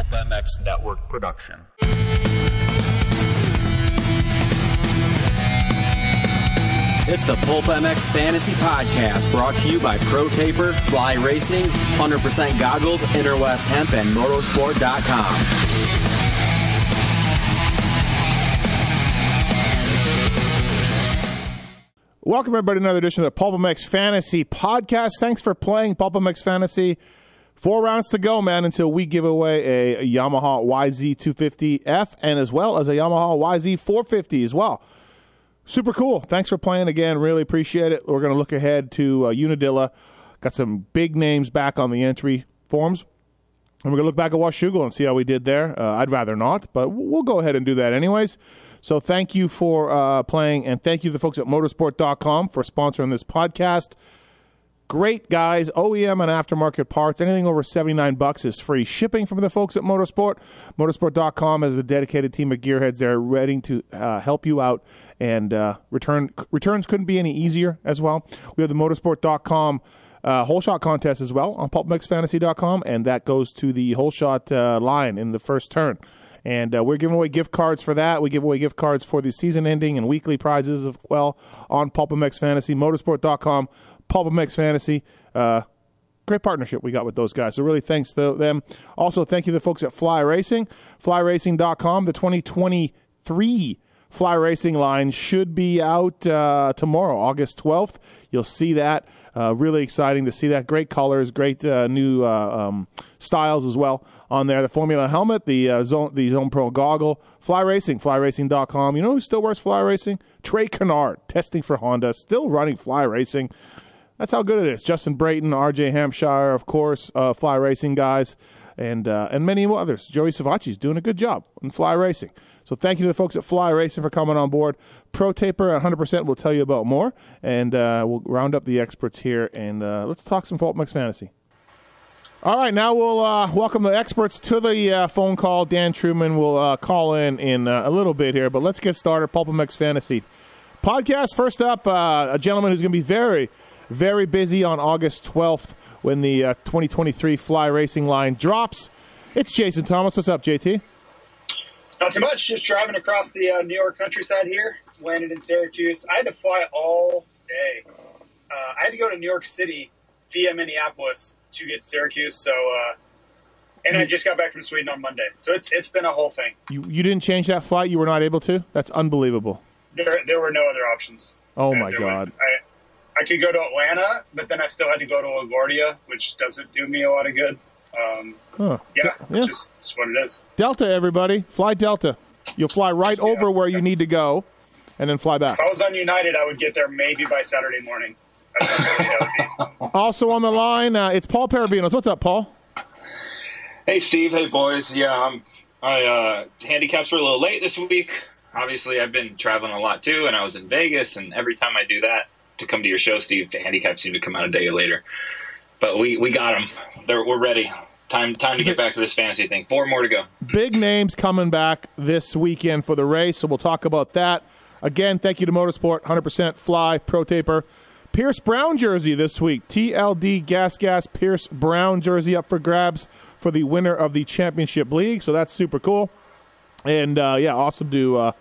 Pulp MX Network production. It's the Pulp MX Fantasy Podcast brought to you by Pro Taper, Fly Racing, 100% Goggles, Interwest Hemp, and Motosport.com. Welcome, everybody, to another edition of the Pulp MX Fantasy Podcast. Thanks for playing Pulp MX Fantasy. Four rounds to go, man, until we give away a Yamaha YZ250F and as well as a Yamaha YZ450 as well. Super cool. Thanks for playing again. Really appreciate it. We're going to look ahead to uh, Unadilla. Got some big names back on the entry forms. And we're going to look back at Washougal and see how we did there. Uh, I'd rather not, but we'll go ahead and do that anyways. So thank you for uh, playing, and thank you to the folks at motosport.com for sponsoring this podcast. Great guys, OEM and aftermarket parts. Anything over 79 bucks is free shipping from the folks at Motosport. Motosport.com is a dedicated team of gearheads. They're ready to uh, help you out, and uh, return returns couldn't be any easier as well. We have the Motosport.com uh, whole shot contest as well on pulpmxfantasy.com, and that goes to the whole shot uh, line in the first turn. And uh, we're giving away gift cards for that. We give away gift cards for the season ending and weekly prizes as well on PulpMX Fantasy, motosport.com, PulpMX Fantasy. Uh, great partnership we got with those guys. So really thanks to them. Also, thank you to the folks at Fly Racing, flyracing.com. The 2023 Fly Racing line should be out uh, tomorrow, August 12th. You'll see that. Uh, really exciting to see that. Great colors, great uh, new uh, um, styles as well on there. The Formula helmet, the uh, Zone, the Zone Pro goggle, Fly Racing, flyracing.com. You know who still wears Fly Racing? Trey Canard, testing for Honda, still running Fly Racing. That's how good it is. Justin Brayton, RJ Hampshire, of course, uh, Fly Racing guys, and uh, and many others. Joey Savatgy's doing a good job in Fly Racing. So thank you to the folks at Fly Racing for coming on board. Pro Taper 100% will tell you about more, and uh, we'll round up the experts here, and uh, let's talk some Pulp MX Fantasy. All right, now we'll uh, welcome the experts to the uh, phone call. Dan Truman will uh, call in in uh, a little bit here, but let's get started. Pulp MX Fantasy podcast. First up, a gentleman who's going to be very, very busy on August 12th when the uh, 2023 Fly Racing line drops. It's Jason Thomas. What's up, JT? Not too much. Just driving across the uh, New York countryside here. Landed in Syracuse. I had to fly all day. Uh, I had to go to New York City via Minneapolis to get Syracuse. So, uh, and I just got back from Sweden on Monday. So it's it's been a whole thing. You you didn't change that flight. You were not able to. That's unbelievable. There there were no other options. Oh my god. I I could go to Atlanta, but then I still had to go to LaGuardia, which doesn't do me a lot of good. Um, Huh. yeah, Yeah. it's just it's what it is. Delta, everybody, fly Delta. You'll fly right over where you need to go, and then fly back. If I was on United, I would get there maybe by Saturday morning. That's how busy that would be. Also on the line, uh, it's Paul Perebijnos. What's up, Paul? Hey Steve, hey boys. Yeah, um, I uh, handicaps were a little late this week. Obviously, I've been traveling a lot too, and I was in Vegas. And every time I do that to come to your show, Steve, the handicaps seem to come out a day later. But we we got them. They're, we're ready. Time time to get back to this fantasy thing. Four more to go. Big names coming back this weekend for the race, so we'll talk about that. Again, thank you to Motosport, 100% Fly, Pro Taper. Pierce Brown jersey this week. TLD Gas Gas Pierce Brown jersey up for grabs for the winner of the championship league. So that's super cool. And uh, yeah, awesome to uh,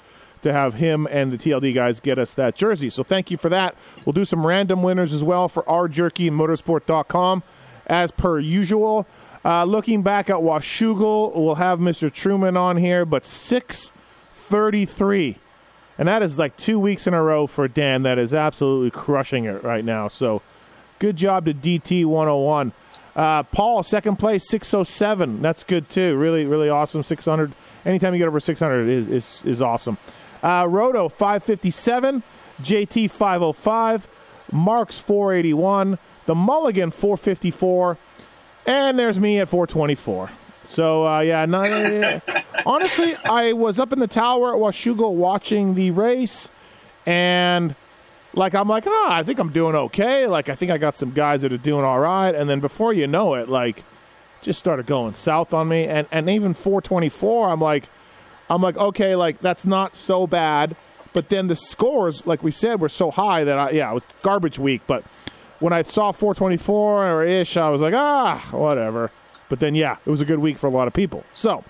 to have him and the TLD guys get us that jersey. So thank you for that. We'll do some random winners as well for our jerky and motosport.com as per usual. Uh, looking back at Washougal, we'll have Mr. Truman on here, but 633. And that is like two weeks in a row for Dan. That is absolutely crushing it right now. So good job to DT 101. Uh, Paul, second place, 607. That's good too. Really, really awesome. 600. Anytime you get over 600 is, is, is awesome. Uh, Roto, 557. JT, 505. Marks, 481. The Mulligan, 454. And there's me at 424. So, uh, yeah, no, yeah, yeah. honestly, I was up in the tower at Washougal watching the race, and like I'm like, ah, I think I'm doing okay. Like I think I got some guys that are doing all right, and then before you know it, like just started going south on me, and and even 424, I'm like, I'm like, okay, like that's not so bad, but then the scores, like we said, were so high that I, yeah, it was garbage week, but when I saw 424 or ish, I was like, ah, whatever. But then, yeah, it was a good week for a lot of people. So,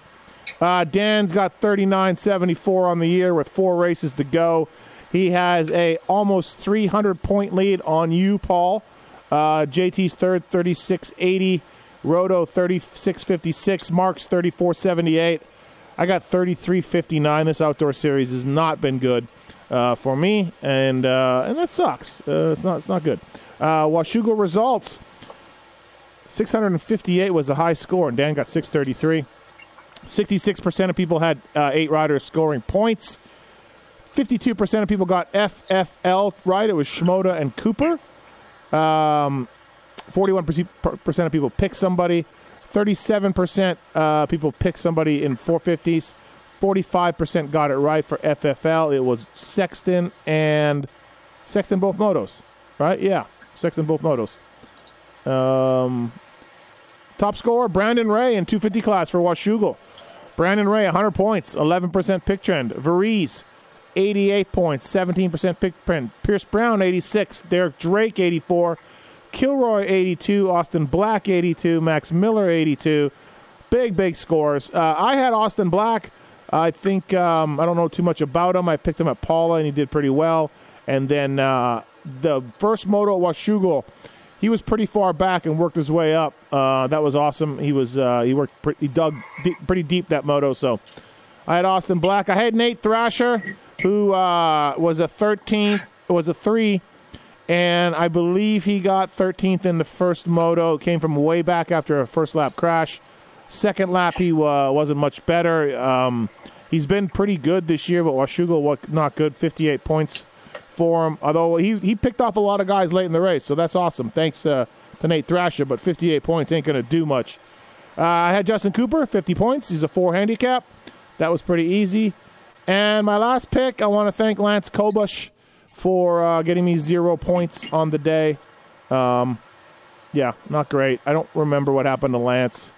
uh, Dan's got 39.74 on the year with four races to go. He has a almost 300 point lead on you, Paul. Uh, JT's third, 36.80. Roto 36.56. Mark's 34.78. I got 33.59. This outdoor series has not been good uh, for me, and uh, and that sucks. Uh, it's not it's not good. Uh, Washougal results. 658 was the high score, and Dan got 633. 66% of people had uh, eight riders scoring points. 52% of people got FFL right. It was Shimoda and Cooper. Um, 41% of people picked somebody. 37% uh, people picked somebody in 450s. 45% got it right for FFL. It was Sexton and Sexton both motos, right? Yeah, Sexton both motos. Um, top scorer Brandon Ray in 250 class for Washougal. Brandon Ray 100 points, 11% pick trend. Varize 88 points, 17% pick trend. Pierce Brown 86, Derek Drake 84, Kilroy 82, Austin Black 82, Max Miller 82. Big big scores. Uh, I had Austin Black. I think um, I don't know too much about him. I picked him at Pala, and he did pretty well. And then uh, the first moto at Washougal, he was pretty far back and worked his way up. Uh, that was awesome. He was uh, he worked pretty, he dug pretty deep that moto. So I had Austin Black. I had Nate Thrasher, who uh, was a 13th, was a three, and I believe he got 13th in the first moto. Came from way back after a first lap crash. Second lap, he uh, wasn't much better. Um, he's been pretty good this year, but Washougal was not good. 58 points for him. Although he, he picked off a lot of guys late in the race, so that's awesome. Thanks to, to Nate Thrasher, but 58 points ain't going to do much. Uh, I had Justin Cooper, 50 points. He's a four handicap. That was pretty easy. And my last pick, I want to thank Lance Kobusch for uh, getting me zero points on the day. Um, yeah, not great. I don't remember what happened to Lance.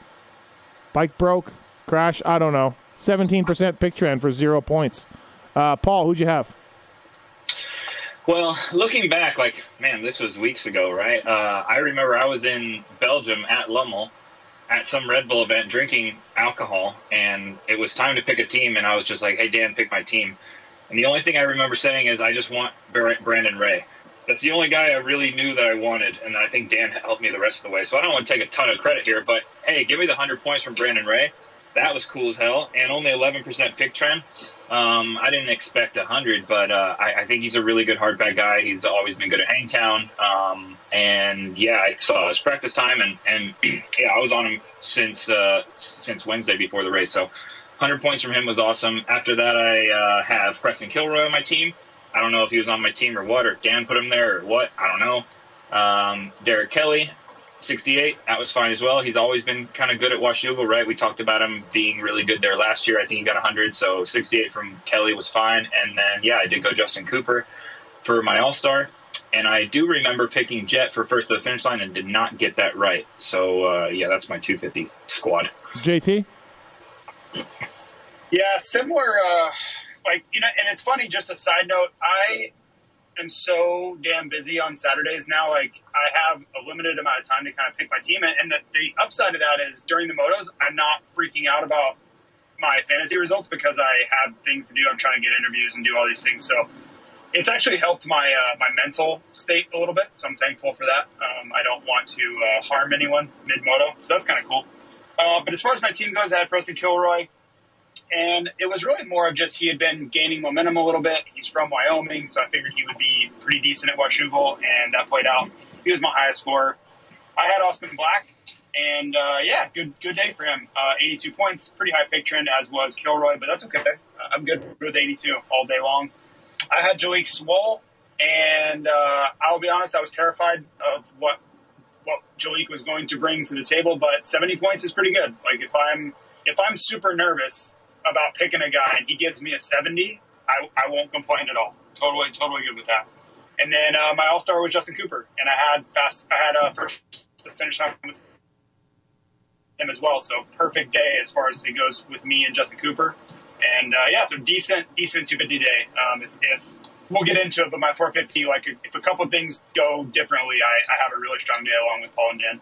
Bike broke, crash. I don't know. Seventeen percent pick trend for zero points. Uh, Paul, who'd you have? Well, looking back, like man, this was weeks ago, right? Uh, I remember I was in Belgium at Lommel at some Red Bull event drinking alcohol, and it was time to pick a team, and I was just like, "Hey, Dan, pick my team." And the only thing I remember saying is, "I just want Brandon Ray." That's the only guy I really knew that I wanted, and I think Dan helped me the rest of the way. So I don't want to take a ton of credit here, but hey, give me the hundred points from Brandon Ray. That was cool as hell, and only eleven percent pick trend. Um, I didn't expect hundred, but uh, I, I, think he's a really good hardpack guy. He's always been good at Hangtown, um, and yeah, I saw his practice time, and and yeah, I was on him since uh, since Wednesday before the race. So, hundred points from him was awesome. After that, I uh, have Preston Kilroy on my team. I don't know if he was on my team or what, or if Dan put him there or what. I don't know. Um, Derek Kelly, 68. That was fine as well. He's always been kind of good at Washougal, right? We talked about him being really good there last year. I think he got 100, so 68 from Kelly was fine. And then, yeah, I did go Justin Cooper for my All Star. And I do remember picking Jett for first to the finish line and did not get that right. So, uh, yeah, that's my 250 squad. JT? Yeah, similar. Uh like you know, and it's funny. Just a side note, I am so damn busy on Saturdays now. Like I have a limited amount of time to kind of pick my team, and the, the upside of that is during the motos, I'm not freaking out about my fantasy results because I have things to do. I'm trying to get interviews and do all these things, so it's actually helped my uh, my mental state a little bit. So I'm thankful for that. Um, I don't want to uh, harm anyone mid moto, so that's kind of cool. Uh, but as far as my team goes, I had Preston Kilroy. And it was really more of just he had been gaining momentum a little bit. He's from Wyoming, so I figured he would be pretty decent at Washougal, and that played out. He was my highest scorer. I had Austin Black, and uh, yeah, good good day for him. Uh, 82 points, pretty high pick trend, as was Kilroy, but that's okay. I'm good with 82 all day long. I had Jalek Swoll, and uh, I'll be honest, I was terrified of what what Jalek was going to bring to the table, but 70 points is pretty good. Like if I'm if I'm super nervous about picking a guy and he gives me a 70, I, I won't complain at all. Totally, totally good with that. And then uh, my all star was Justin Cooper, and I had fast, I had a first to finish time with him as well. So perfect day as far as it goes with me and Justin Cooper. And uh, yeah, so decent, decent 250 day. Um, if, if, we'll get into it, but my 450, like if a couple things go differently, I, I have a really strong day along with Paul and Dan.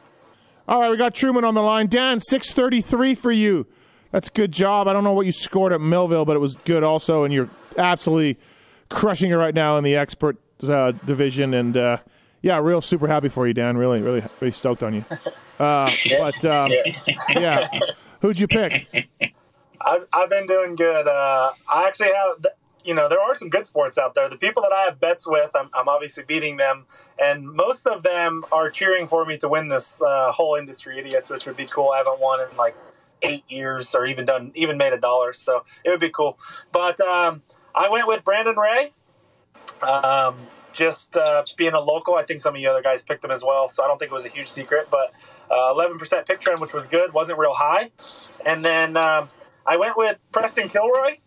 All right, we got Truman on the line. Dan, 633 for you. That's good job. I don't know what you scored at Millville, but it was good also, and you're absolutely crushing it right now in the expert uh, division. And uh, yeah, real super happy for you, Dan. Really, really, really stoked on you. Uh, but um, yeah, who'd you pick? I've, I've been doing good. Uh, I actually have, you know, there are some good sports out there. The people that I have bets with, I'm, I'm obviously beating them, and most of them are cheering for me to win this uh, whole industry idiots, which would be cool. I haven't won in like eight years or even done even made a dollar, so it would be cool. But um, I went with Brandon Ray. Um, just uh, being a local, I think some of you other guys picked him as well, so I don't think it was a huge secret. But uh, 11% pick trend, which was good, wasn't real high. And then um, I went with Preston Kilroy.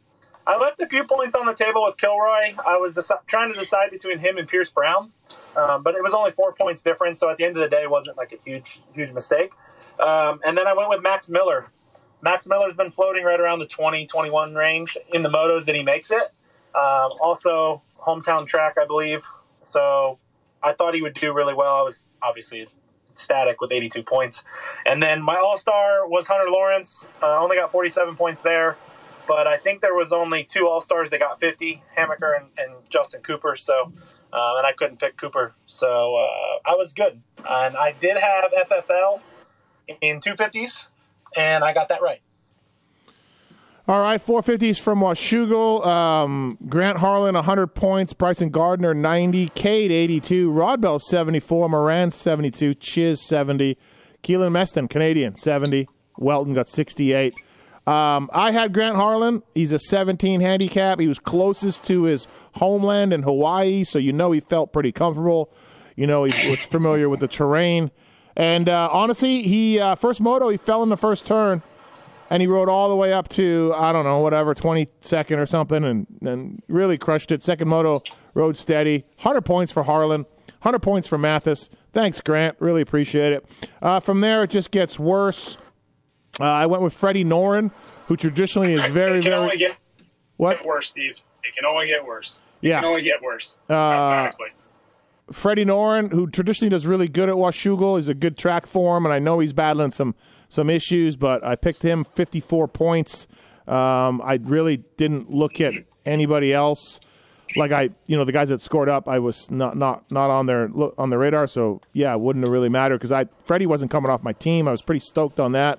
I left a few points on the table with Kilroy. I was deci- trying to decide between him and Pierce Brown, um, but it was only four points difference. So at the end of the day, it wasn't like a huge, huge mistake. Um, and then I went with Max Miller. Max Miller's been floating right around the 20, 21 range in the motos that he makes it. Um, also, hometown track, I believe. So I thought he would do really well. I was obviously static with 82 points. And then my all star was Hunter Lawrence. Uh, only got 47 points there. But I think there was only two all stars that got 50, Hammaker and, and Justin Cooper. So, uh, and I couldn't pick Cooper. So uh, I was good. And I did have FFL in 250s, and I got that right. All right, 450s from Washougal. Um, Grant Harlan, 100 points. Bryson Gardner, 90. Cade, 82. Rodbell, 74. Moran, 72. Chiz, 70. Keelan Meston, Canadian, 70. Welton got 68. Um, I had Grant Harlan. He's a 17 handicap. He was closest to his homeland in Hawaii, so you know he felt pretty comfortable. You know he was familiar with the terrain. And uh, honestly, he uh, first moto he fell in the first turn and he rode all the way up to I don't know whatever twenty second or something, and and really crushed it. Second moto rode steady, hundred points for Harlan, hundred points for Mathis. Thanks, Grant. Really appreciate it. Uh, from there, it just gets worse. Uh, I went with Freddie Noren, who traditionally is very it can very only get what worse, Steve. It can only get worse. Yeah. It can only get worse. Uh. Freddie Noren, who traditionally does really good at Washougal, is a good track for him, and I know he's battling some some issues, but I picked him 54 points. Um, I really didn't look at anybody else. Like I, you know, the guys that scored up, I was not not not on their on the radar. So yeah, wouldn't have really mattered because I Freddie wasn't coming off my team. I was pretty stoked on that.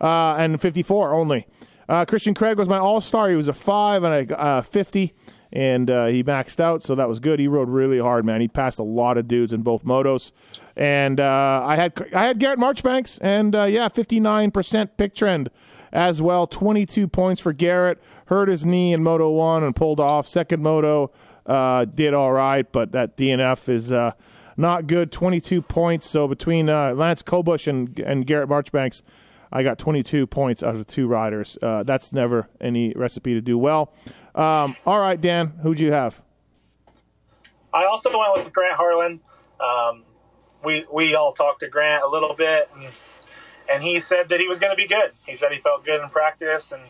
Uh, and 54 only. Uh, Christian Craig was my all star. He was a five and a uh, 50 and uh, he maxed out, so that was good. He rode really hard, man. He passed a lot of dudes in both motos, and uh, I had I had Garrett Marchbanks, and uh, yeah, fifty nine percent pick trend as well. Twenty two points for Garrett. Hurt his knee in Moto One and pulled off. Second Moto uh, did all right, but that DNF is. Uh, not good, 22 points. So between uh, Lance Kobusch and, and Garrett Marchbanks, I got 22 points out of two riders. Uh, that's never any recipe to do well. Um, all right, Dan, who'd you have? I also went with Grant Harlan. Um, we we all talked to Grant a little bit, and, and he said that he was going to be good. He said he felt good in practice, and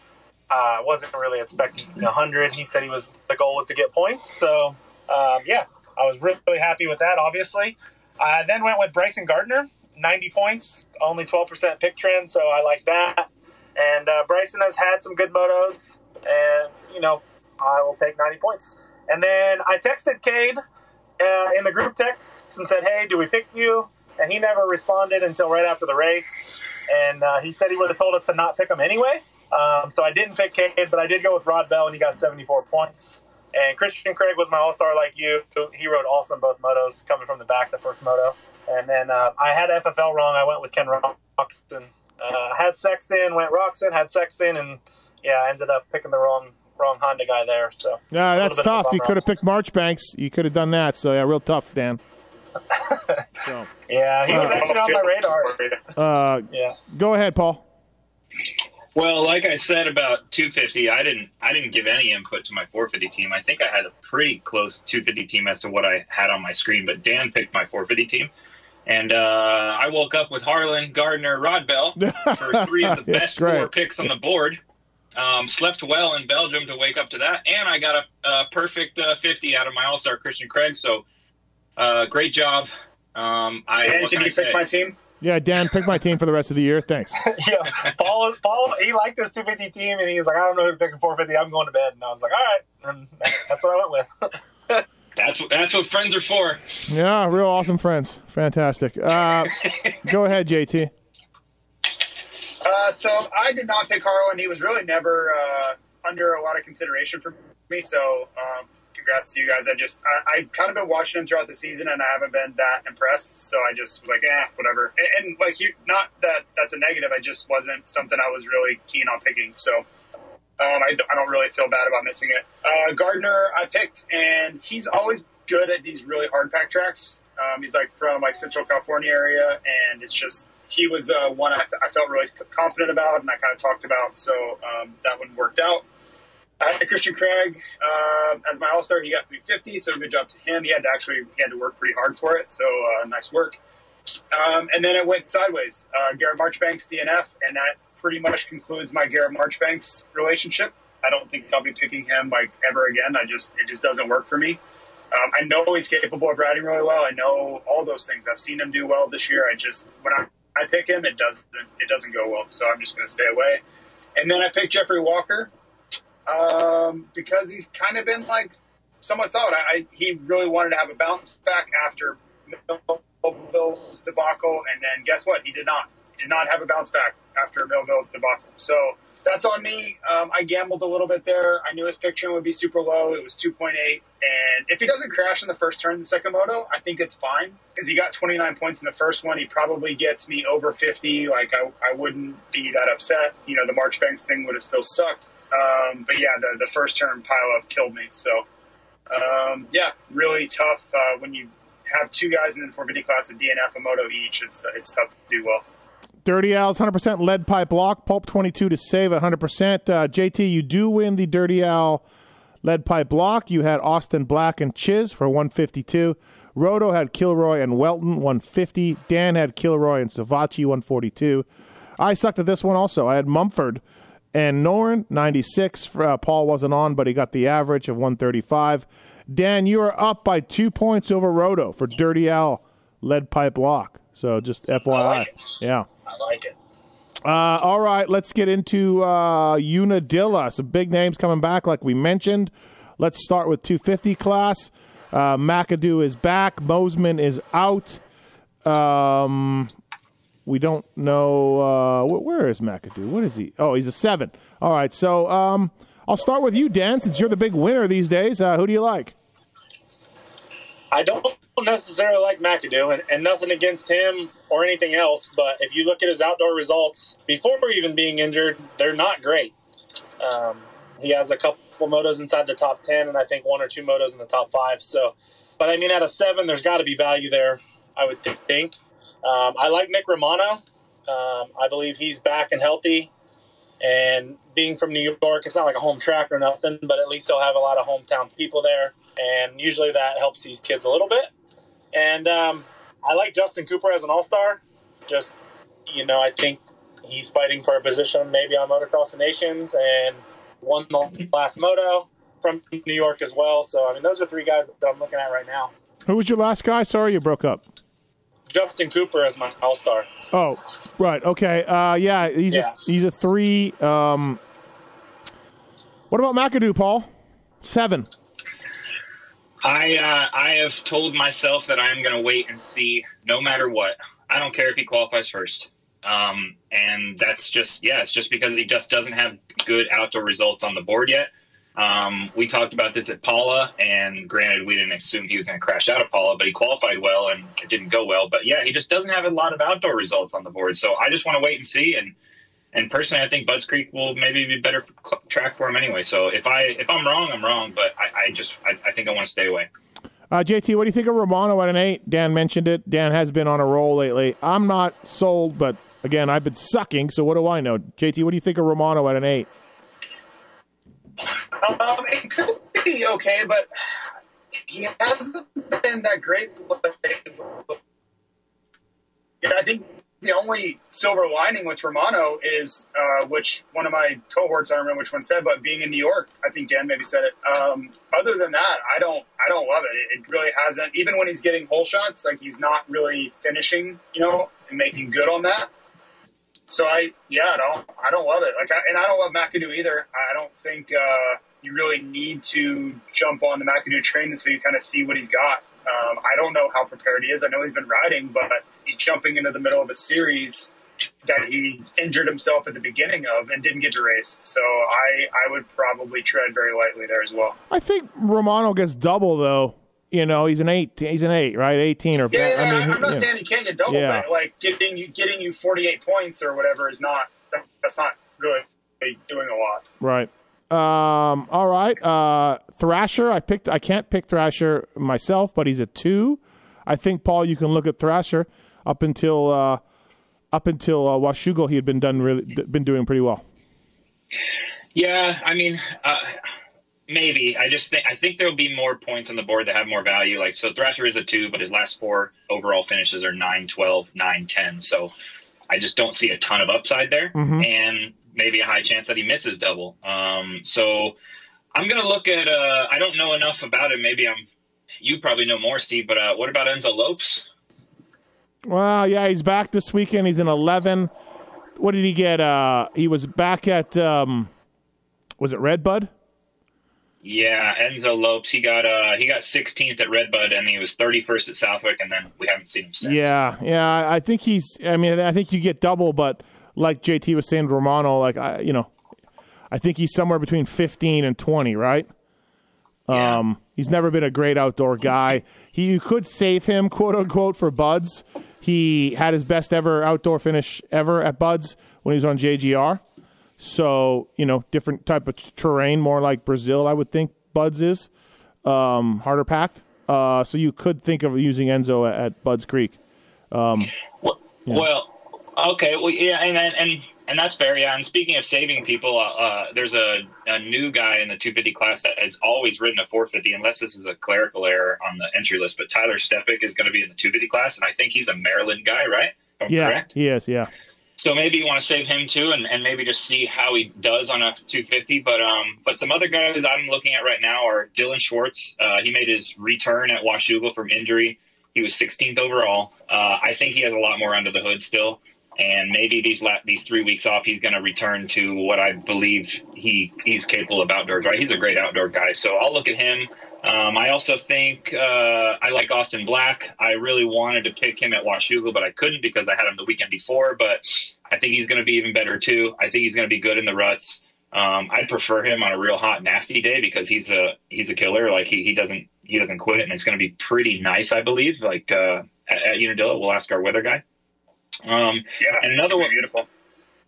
uh, wasn't really expecting hundred. He said he was the goal was to get points. So um, yeah, I was really, really happy with that. Obviously, I then went with Bryson Gardner, ninety points, only twelve percent pick trend, so I like that. And uh, Bryson has had some good motos, and you know I will take ninety points. And then I texted Cade uh, in the group text and said, "Hey, do we pick you?" And he never responded until right after the race. And uh, he said he would have told us to not pick him anyway. Um, so I didn't pick Cade, but I did go with Rodbell, and he got 74 points. And Christian Craig was my all star, like you. He rode awesome both motos, coming from the back, the first moto. And then uh, I had FFL wrong. I went with Ken Roczen. Uh, had Sexton, went Roczen, had Sexton, and yeah, I ended up picking the wrong wrong Honda guy there. So Yeah, a that's little bit of a tough. You could have picked Marchbanks. You could have done that. So yeah, real tough, Dan. so, Yeah, he was actually on my radar. uh, Yeah. go ahead, Paul. Well, like I said about 250, I didn't I didn't give any input to my 450 team. I think I had a pretty close 250 team as to what I had on my screen, but Dan picked my 450 team. And uh, I woke up with Harlan, Gardner, Rodbell for three of the Yeah, best great. four picks on the board. Um, slept well in Belgium to wake up to that, and I got a, a perfect uh, 50 out of my All Star Christian Craig. So, uh, great job. Um, I Dan, what can can I you say? pick my team? Yeah, Dan, pick my team for the rest of the year. Thanks. yeah, Paul, Paul, he liked this 250 team, and he was like, I don't know who to pick in 450. I'm going to bed, and I was like, all right, and that's what I went with. That's what that's what friends are for. Yeah, real awesome friends. Fantastic. Uh, go ahead, JT. Uh, so I did not pick Harlan. He was really never uh, under a lot of consideration for me. So um, congrats to you guys. I just I, I kind of been watching him throughout the season, and I haven't been that impressed. So I just was like, eh, whatever. And, and like, you, not that that's a negative. I just wasn't something I was really keen on picking. So. Um, I, I don't really feel bad about missing it. Uh, Gardner, I picked, and he's always good at these really hard pack tracks. Um, he's like from like Central California area, and it's just he was uh, one I, I, felt really confident about, and I kind of talked about. So um, that one worked out. I had Christian Craig uh, as my All Star. He got 350, so good job to him. He had to actually he had to work pretty hard for it. So uh, nice work. Um, and then it went sideways. Uh, Garrett Marchbanks DNF, and that pretty much concludes my Garrett Marchbanks relationship. I don't think I'll be picking him like ever again. I just it just doesn't work for me. Um, I know he's capable of riding really well. I know all those things. I've seen him do well this year. I just when I, I pick him, it doesn't it doesn't go well. So I'm just going to stay away. And then I pick Jeffrey Walker um, because he's kind of been like somewhat solid. I, I, he really wanted to have a bounce back after Millville's debacle, and then guess what? He did not. He did not have a bounce back after Millville's debacle. So that's on me. Um, I gambled a little bit there. I knew his fiction would be super low. It was 2.8. And if he doesn't crash in the first turn in the second moto, I think it's fine because he got 29 points in the first one. He probably gets me over 50. Like, I, I wouldn't be that upset. You know, the Marchbanks thing would have still sucked. Um, but yeah, the, the first turn pile up killed me. So, um, yeah, really tough uh, when you have two guys in the 450 class of DNF a moto each. It's, it's tough to do well. Dirty Al's 100% lead pipe lock. Pulp 22 to save at 100%. Uh, JT, you do win the Dirty Al lead pipe block. You had Austin Black and Chiz for 152. Roto had Kilroy and Welton 150. Dan had Kilroy and Savatgy 142. I sucked at this one also. I had Mumford and Noren 96. Uh, Paul wasn't on, but he got the average of 135. Dan, you are up by two points over Roto for Dirty Al lead pipe lock. So just FYI. like yeah. I like it. Uh, all right, let's get into uh, Unadilla. Some big names coming back, like we mentioned. Let's start with 250 class. Uh, McAdoo is back. Mosiman is out. Um, we don't know uh, wh- where is McAdoo. What is he? Oh, he's a seven. All right, so um, I'll start with you, Dan, since you're the big winner these days. Uh, who do you like? I don't necessarily like McAdoo, and, and nothing against him or anything else. But if you look at his outdoor results before even being injured, they're not great. Um, he has a couple motos inside the top ten, and I think one or two motos in the top five. So, but I mean, at a seven, there's got to be value there. I would think. Um, I like Nick Romano. Um, I believe he's back and healthy. And being from New York, it's not like a home track or nothing, but at least he'll have a lot of hometown people there. And usually that helps these kids a little bit. And um, I like Justin Cooper as an all star. Just, you know, I think he's fighting for a position maybe on Motocross of Nations and won the last moto from New York as well. So, I mean, those are three guys that I'm looking at right now. Who was your last guy? Sorry, you broke up. Justin Cooper as my all star. Oh, right. Okay. Uh, yeah, he's Yeah. a he's a three. Um, what about McAdoo, Paul? Seven. I uh, I have told myself that I'm going to wait and see, no matter what. I don't care if he qualifies first. Um, and that's just yeah, it's just because he just doesn't have good outdoor results on the board yet. Um, we talked about this at Pala, and granted, we didn't assume he was going to crash out of Pala, but he qualified well, and it didn't go well. But yeah, he just doesn't have a lot of outdoor results on the board. So I just want to wait and see. And and personally, I think Budds Creek will maybe be better track for him anyway. So if I if I'm wrong, I'm wrong. But I, I just I, I think I want to stay away. Uh, JT, what do you think of Romano at an eight? Dan mentioned it. Dan has been on a roll lately. I'm not sold, but again, I've been sucking. So what do I know? JT, what do you think of Romano at an eight? Um, it could be okay, but he hasn't been that great. Yeah, I think the only silver lining with Romano is, uh, which one of my cohorts, I don't remember which one said, but being in New York, I think Dan maybe said it. Um, other than that, I don't, I don't love it. It, really hasn't. Even when he's getting hole shots, like he's not really finishing, you know, and making good on that. So I, yeah, I don't, I don't love it. Like, I, and I don't love McAdoo either. I don't think uh, you really need to jump on the McAdoo train until you kind of see what he's got. Um, I don't know how prepared he is. I know he's been riding, but he's jumping into the middle of a series that he injured himself at the beginning of and didn't get to race. So I, I would probably tread very lightly there as well. I think Romano gets double though. You know, he's an eight. He's an eight, right? Eighteen or Yeah, I mean, I'm not saying he can't get double, Yeah. but like getting you getting you 48 points or whatever is not that's not really doing a lot. Right. Um, all right. Uh, Thrasher. I picked. I can't pick Thrasher myself, but he's a two. I think Paul, you can look at Thrasher up until uh, up until uh, Washougal. He had been done really been doing pretty well. Yeah, I mean, uh, maybe. I just think I think there'll be more points on the board that have more value. Like so, Thrasher is a two, but his last four overall finishes are 9, 12, 9, 10. So I just don't see a ton of upside there, and maybe a high chance that he misses double. Um, so I'm gonna look at. Uh, I don't know enough about him. Maybe I'm. You probably know more, Steve. But uh, what about Enzo Lopes? Well, yeah, he's back this weekend. He's in eleven. What did he get? Uh, he was back at um, was it Redbud? Yeah, Enzo Lopes. He got uh he got 16th at Redbud, and he was 31st at Southwick, and then we haven't seen him since. Yeah, yeah. I think he's. I mean, I think you get double, but like JT was saying, Romano, like I, you know, I think he's somewhere between fifteen and twenty, right? Yeah. Um, he's never been a great outdoor guy. He you could save him, quote unquote, for Budds. He had his best ever outdoor finish ever at Budds when he was on JGR. So you know, different type of terrain, more like Brazil, I would think. Budds is um, harder packed. Uh, so you could think of using Enzo at, at Budds Creek. Well, well, okay, well, yeah, and and and, that's fair. Yeah, and speaking of saving people, uh, uh, there's a, a new guy in the 250 class that has always ridden a 450, unless this is a clerical error on the entry list. But Tyler Stepek is going to be in the 250 class, and I think he's a Maryland guy, right? I'm Yeah, correct. he is. Yeah. So maybe you want to save him too, and, and maybe just see how he does on a 250. But um, but some other guys I'm looking at right now are Dylan Schwartz. Uh, he made his return at Washougal from injury. He was 16th overall. Uh, I think he has a lot more under the hood still, and maybe these la- these three weeks off, he's going to return to what I believe he he's capable of outdoors. Right, he's a great outdoor guy. So I'll look at him. Um, I also think uh, I like Austin Black. I really wanted to pick him at Washougal, but I couldn't because I had him the weekend before. But I think he's going to be even better too. I think he's going to be good in the ruts. Um, I'd prefer him on a real hot, nasty day because he's a he's a killer. Like he, he doesn't he doesn't quit, and it's going to be pretty nice, I believe. Like uh, at, at Unadilla, we'll ask our weather guy. Um, Yeah, and another one, beautiful.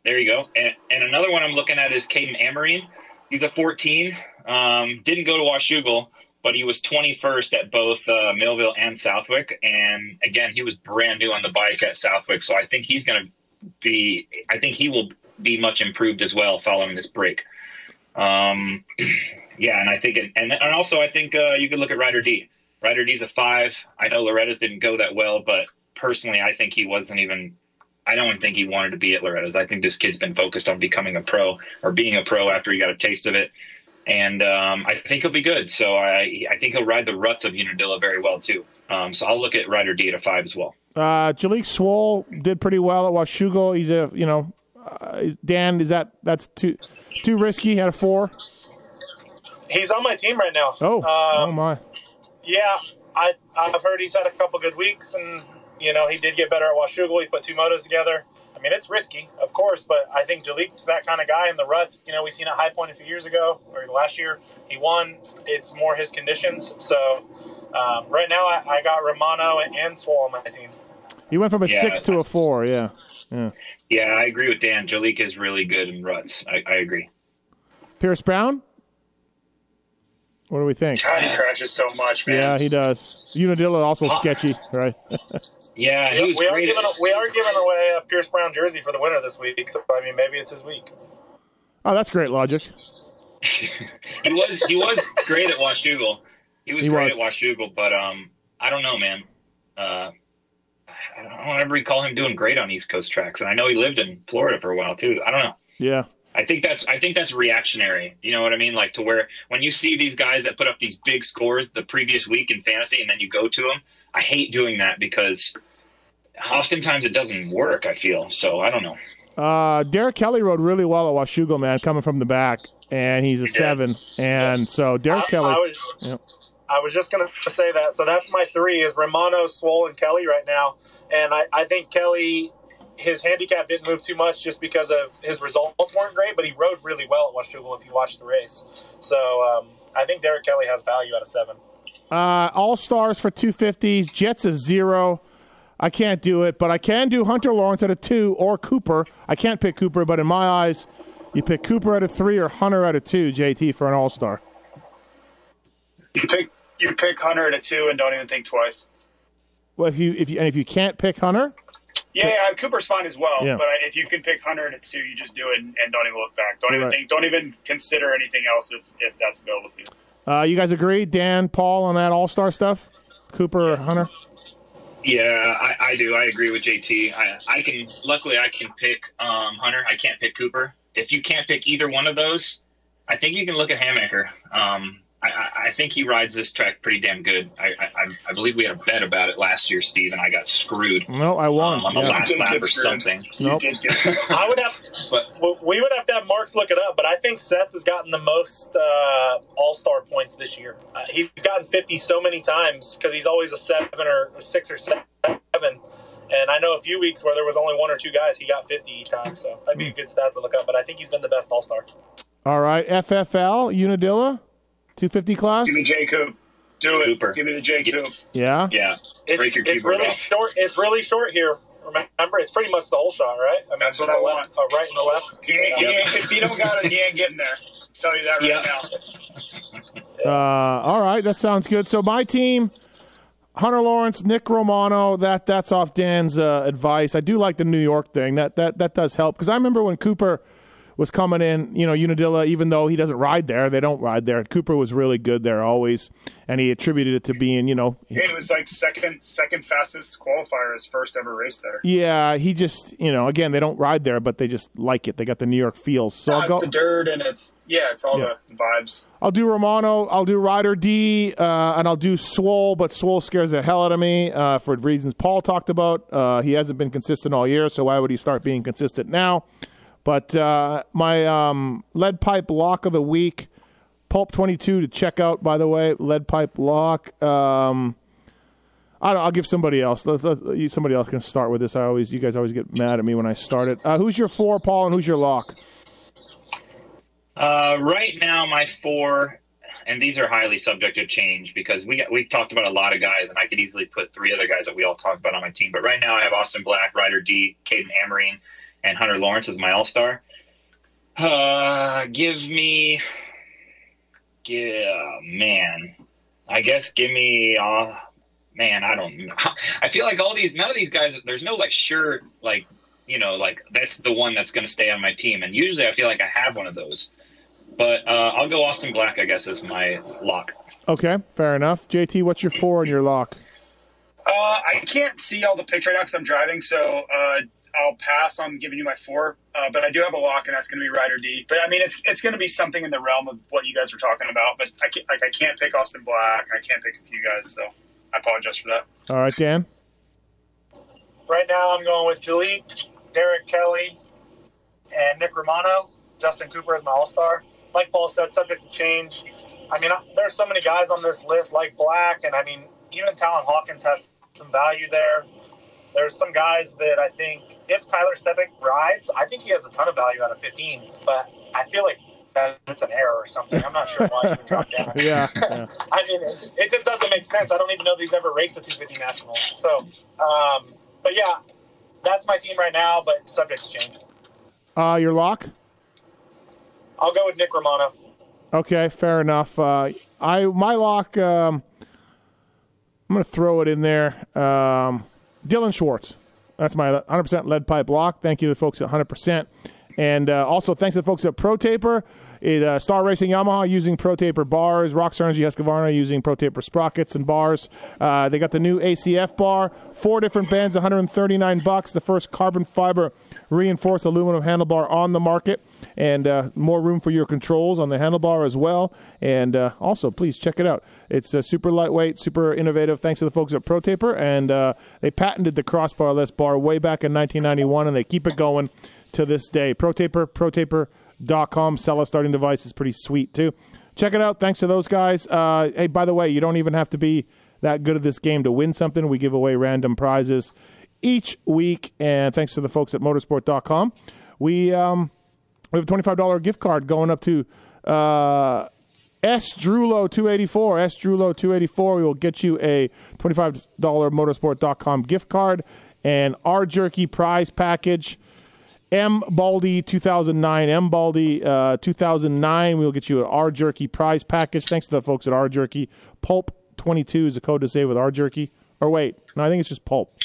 there you go. And, and another one I'm looking at is Caden Amarine. He's a 14. Um, didn't go to Washougal, but he was 21st at both uh, Millville and Southwick. And again, he was brand new on the bike at Southwick, so I think he's going to be. I think he will be much improved as well following this break. Um, yeah, and I think, it, and and also I think uh, you could look at Ryder D. Ryder D's a five. I know Loretta's didn't go that well, but personally, I think he wasn't even I don't think he wanted to be at Loretta's. I think this kid's been focused on becoming a pro or being a pro after he got a taste of it. And um, I think he'll be good. So I, I think he'll ride the ruts of Unadilla very well, too. Um, so I'll look at Ryder D at a five as well. Uh, Jalek Swoll did pretty well at Washougal. He's a you know, uh, Dan is that that's too too risky at a four. He's on my team right now. Oh, oh Um, my. Yeah, I I've heard he's had a couple good weeks, and you know he did get better at Washougal. He put two motos together. I mean, it's risky, of course, but I think Jalek's that kind of guy in the ruts. You know, we seen at High Point a few years ago or last year. He won. It's more his conditions. So um, right now, I, I got Romano and, and Swoll on my team. He went from a Yeah. six to a four. Yeah, yeah. Yeah, I agree with Dan. Jalek is really good in ruts. I, I agree. Pierce Brown. What do we think? God, he crashes so much, man. Yeah, he does. Unadilla also sketchy, right? Yeah, he We, was we are great. giving we are giving away a Pierce Brown jersey for the winner this week. So I mean, maybe it's his week. oh, that's great logic. he was he was great at Washougal. He was He great was. at Washougal, but um, I don't know, man. Uh, I don't, I don't ever recall him doing great on East Coast tracks, and I know he lived in Florida for a while too. I don't know. Yeah, I think that's I think that's reactionary. You know what I mean? Like to where when you see these guys that put up these big scores the previous week in fantasy, and then you go to them. I hate doing that because oftentimes it doesn't work. I feel so. I don't know. Uh, Derek Kelly rode really well at Washougal, man, coming from the back, and he's a did. seven. And so Derek I, Kelly. I was, Yep. I was just going to say that. So that's my three is Romano, Swoll, and Kelly right now. And I, I think Kelly, his handicap didn't move too much just because of his results weren't great, but he rode really well at Washougal if you watched the race. So um, I think Derek Kelly has value out of seven. Uh, all stars for 250s. Jett's a zero. I can't do it, but I can do Hunter Lawrence at a two or Cooper. I can't pick Cooper, but in my eyes, you pick Cooper at a three or Hunter at a two, JT, for an all star. You pick you pick Hunter at a two and don't even think twice. Well, if you if you and if you can't pick Hunter, Yeah, yeah Cooper's fine as well. Yeah. But if you can pick Hunter at a two, you just do it and, and don't even look back. Don't even Right. think. Don't even consider anything else if, if that's available to you. uh, you guys agree, Dan, Paul, on that all star stuff? Cooper or Hunter? Yeah, I, I do. I agree with JT. I, I can. Luckily, I can pick um, Hunter. I can't pick Cooper. If you can't pick either one of those, I think you can look at Hammaker. Um, I, I, I think he rides this track pretty damn good. I, I, I believe we had a bet about it last year, Steve, and I got screwed No, I won. um, on the Yeah. last lap or screwed. something. Nope. I would have, But we would have to have Marks look it up, but I think Seth has gotten the most uh, All Star points this year. Uh, he's gotten 50 so many times because he's always a seven or a six or seven. And I know a few weeks where there was only one or two guys, he got 50 each time. So that'd be a good stat to look up. But I think he's been the best All Star. All right, FFL Unadilla, 250 class. Give me J Coop. Do it. Cooper. Give me the J Coop. Yeah. yeah, It, break your it's keyboard really off. short. It's really short here. Remember, it's pretty much the whole shot, right? I mean, That's what I left, uh, right and the left. He ain't, he ain't, if you don't got it, he ain't getting there. tell you that right Yeah. now. Uh, all right, that sounds good. So my team, Hunter Lawrence, Nick Romano. That that's off Dan's uh, advice. I do like the New York thing. That that that does help because I remember when Cooper was coming in. You know, Unadilla. Even though he doesn't ride there, they don't ride there. Cooper was really good there always, and he attributed it to being, you know, It was like second second fastest qualifier his first ever race there. yeah. He just, you know, again, they don't ride there, but they just like it. They got the New York feels. So No, I'll it's go. the dirt and it's yeah, it's all Yeah. the vibes. I'll do Romano. I'll do Rider D, uh, and I'll do Swoll, but Swoll scares the hell out of me uh, for reasons Paul talked about. Uh, he hasn't been consistent all year, so why would he start being consistent now? But uh, my um, lead pipe lock of the week, Pulp 22 to check out, by the way, lead pipe lock. Um, I don't, I'll give somebody else. Let, let- somebody else can start with this. I always, you guys always get mad at me when I start it. Uh, who's your four, Paul, and who's your lock? Uh, right now, my four, and these are highly subject to change because we got, we've talked about a lot of guys, and I could easily put three other guys that we all talked about on my team. But right now, I have Austin Black, Ryder D, Caden Amarine, and Hunter Lawrence as my all star. Uh, give me, yeah, man. I guess give me, uh, man. I don't. know. I feel like all these, none of these guys. There's no like sure, like you know, like that's the one that's going to stay on my team. And usually, I feel like I have one of those. But uh, I'll go Austin Black, I guess, as my lock. Okay, fair enough. JT, what's your four and your lock? Uh, I can't see all the picks right now because I'm driving, so uh, I'll pass on giving you my four. Uh, but I do have a lock, and that's going to be Ryder D. But I mean, it's it's going to be something in the realm of what you guys are talking about. But I can't, like I can't pick Austin Black. I can't pick a few guys, so I apologize for that. All right, Dan. Right now, I'm going with Jalek, Derek Kelly, and Nick Romano. Justin Cooper is my All Star. Like Paul said, subject to change. I mean, there's so many guys on this list, like Black, and I mean, even Talon Hawkins has some value there. There's some guys that I think, if Tyler Stepek rides, I think he has a ton of value out of 15. But I feel like that's an error or something. I'm not sure why he would drop down. Yeah. yeah. I mean, it, it just doesn't make sense. I don't even know that he's ever raced the 250 national. So, um, but yeah, that's my team right now. But subject's change. Uh, your lock? I'll go with Nick Romano. Okay, fair enough. Uh, I my lock. Um, I'm going to throw it in there. Um, Dylan Schwartz. That's my 100% lead pipe lock. Thank you to the folks at 100%. And uh, also thanks to the folks at Pro Taper, it, uh, Star Racing Yamaha using Pro Taper bars, Rockstar Energy Husqvarna using Pro Taper sprockets and bars. Uh, they got the new ACF bar, four different bends, 139 bucks. The first carbon fiber reinforced aluminum handlebar on the market. And uh, more room for your controls on the handlebar as well. And uh, also, please check it out. It's uh, super lightweight, super innovative. Thanks to the folks at ProTaper, and uh, they patented the crossbarless bar way back in 1991, and they keep it going to this day. Pro Taper, ProTaper, ProTaper.com. Sell a starting device is pretty sweet too. Check it out. Thanks to those guys. Uh, hey, by the way, you don't even have to be that good at this game to win something. We give away random prizes each week, and thanks to the folks at Motosport.com, we um, we have a twenty-five dollar gift card going up to. Uh, S Drulo 284. S Drulo 284. We will get you a $25 motosport.com gift card and our jerky prize package. M Baldy 2009. M Baldy uh, 2009. We will get you an R Jerky prize package. Thanks to the folks at R Jerky. Pulp 22 is the code to save with R Jerky. Or wait, no, I think it's just Pulp.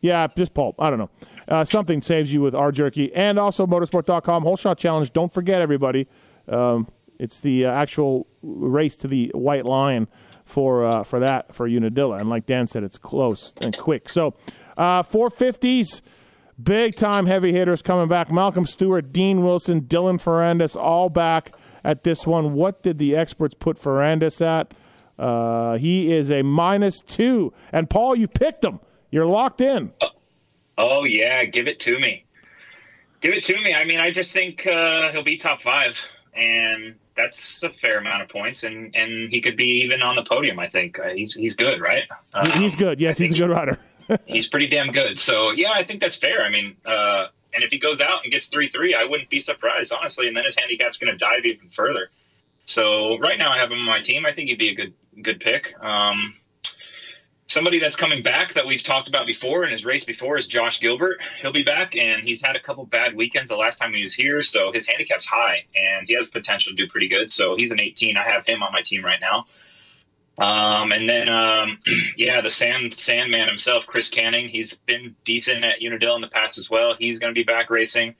Yeah, just Pulp. I don't know. Uh, something saves you with R Jerky. And also motosport.com. Whole shot challenge. Don't forget, everybody. Um, it's the uh, actual race to the white line for uh, for that for Unadilla. And like Dan said, it's close and quick. So, uh, 450s. Big time heavy hitters coming back. Malcolm Stewart, Dean Wilson, Dylan Ferrandis, all back at this one. What did the experts put Ferrandis at? Uh, he is a minus two. And Paul, you picked him. You're locked in. Oh yeah, give it to me. Give it to me. I mean, I just think uh, he'll be top five, and that's a fair amount of points, and and he could be even on the podium. I think uh, he's he's good, right? Um, he's good. Yes, he's a good rider. he's pretty damn good. So yeah, I think that's fair. I mean, uh, and if he goes out and gets three three, I wouldn't be surprised honestly. And then his handicap's going to dive even further. So right now I have him on my team. I think he'd be a good good pick. Um, somebody that's coming back that we've talked about before and his race before is Josh Gilbert. He'll be back, and he's had a couple bad weekends the last time he was here, so his handicap's high, and he has potential to do pretty good. So he's an 18. I have him on my team right now. Um, and then, um, yeah, the Sand Sandman himself, Chris Canning. He's been decent at Unadilla in the past as well. He's going to be back racing.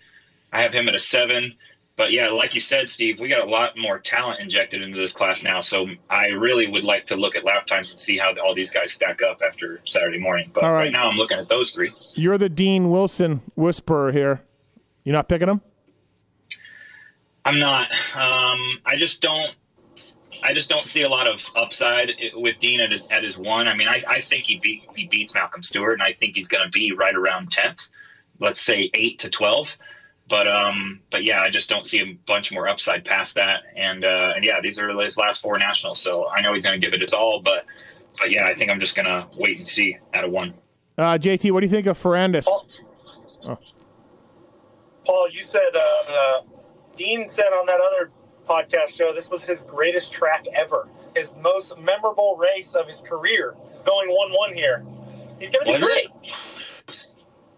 I have him at a seven. But yeah, like you said, Steve, we got a lot more talent injected into this class now. So I really would like to look at lap times and see how all these guys stack up after Saturday morning. But right. right now, I'm looking at those three. You're the Dean Wilson whisperer here. You're not picking him? I'm not. Um, I just don't. I just don't see a lot of upside with Dean at his at his one. I mean, I, I think he beat he beats Malcolm Stewart, and I think he's going to be right around tenth. Let's say eight to twelve. But um, but yeah, I just don't see a bunch more upside past that. And uh, and yeah, these are his last four nationals, so I know he's going to give it his all. But but yeah, I think I'm just going to wait and see out of one. Uh, JT, what do you think of Ferrandis? Paul, Paul you said uh, uh, Dean said on that other podcast show this was his greatest track ever, his most memorable race of his career, going one-one here. He's going to be Was great. it?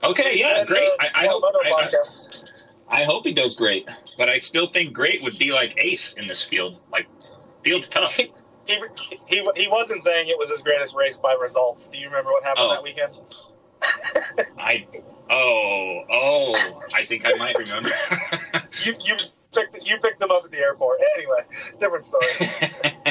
Okay, yeah, great. I, I hope I, I, hope he does great, but I still think great would be like eighth in this field. Like field's tough. He, he, he, he wasn't saying it was his greatest race by results. Do you remember what happened Oh. that weekend? I oh oh I think I might remember. You you picked you picked him up at the airport. Anyway, different story.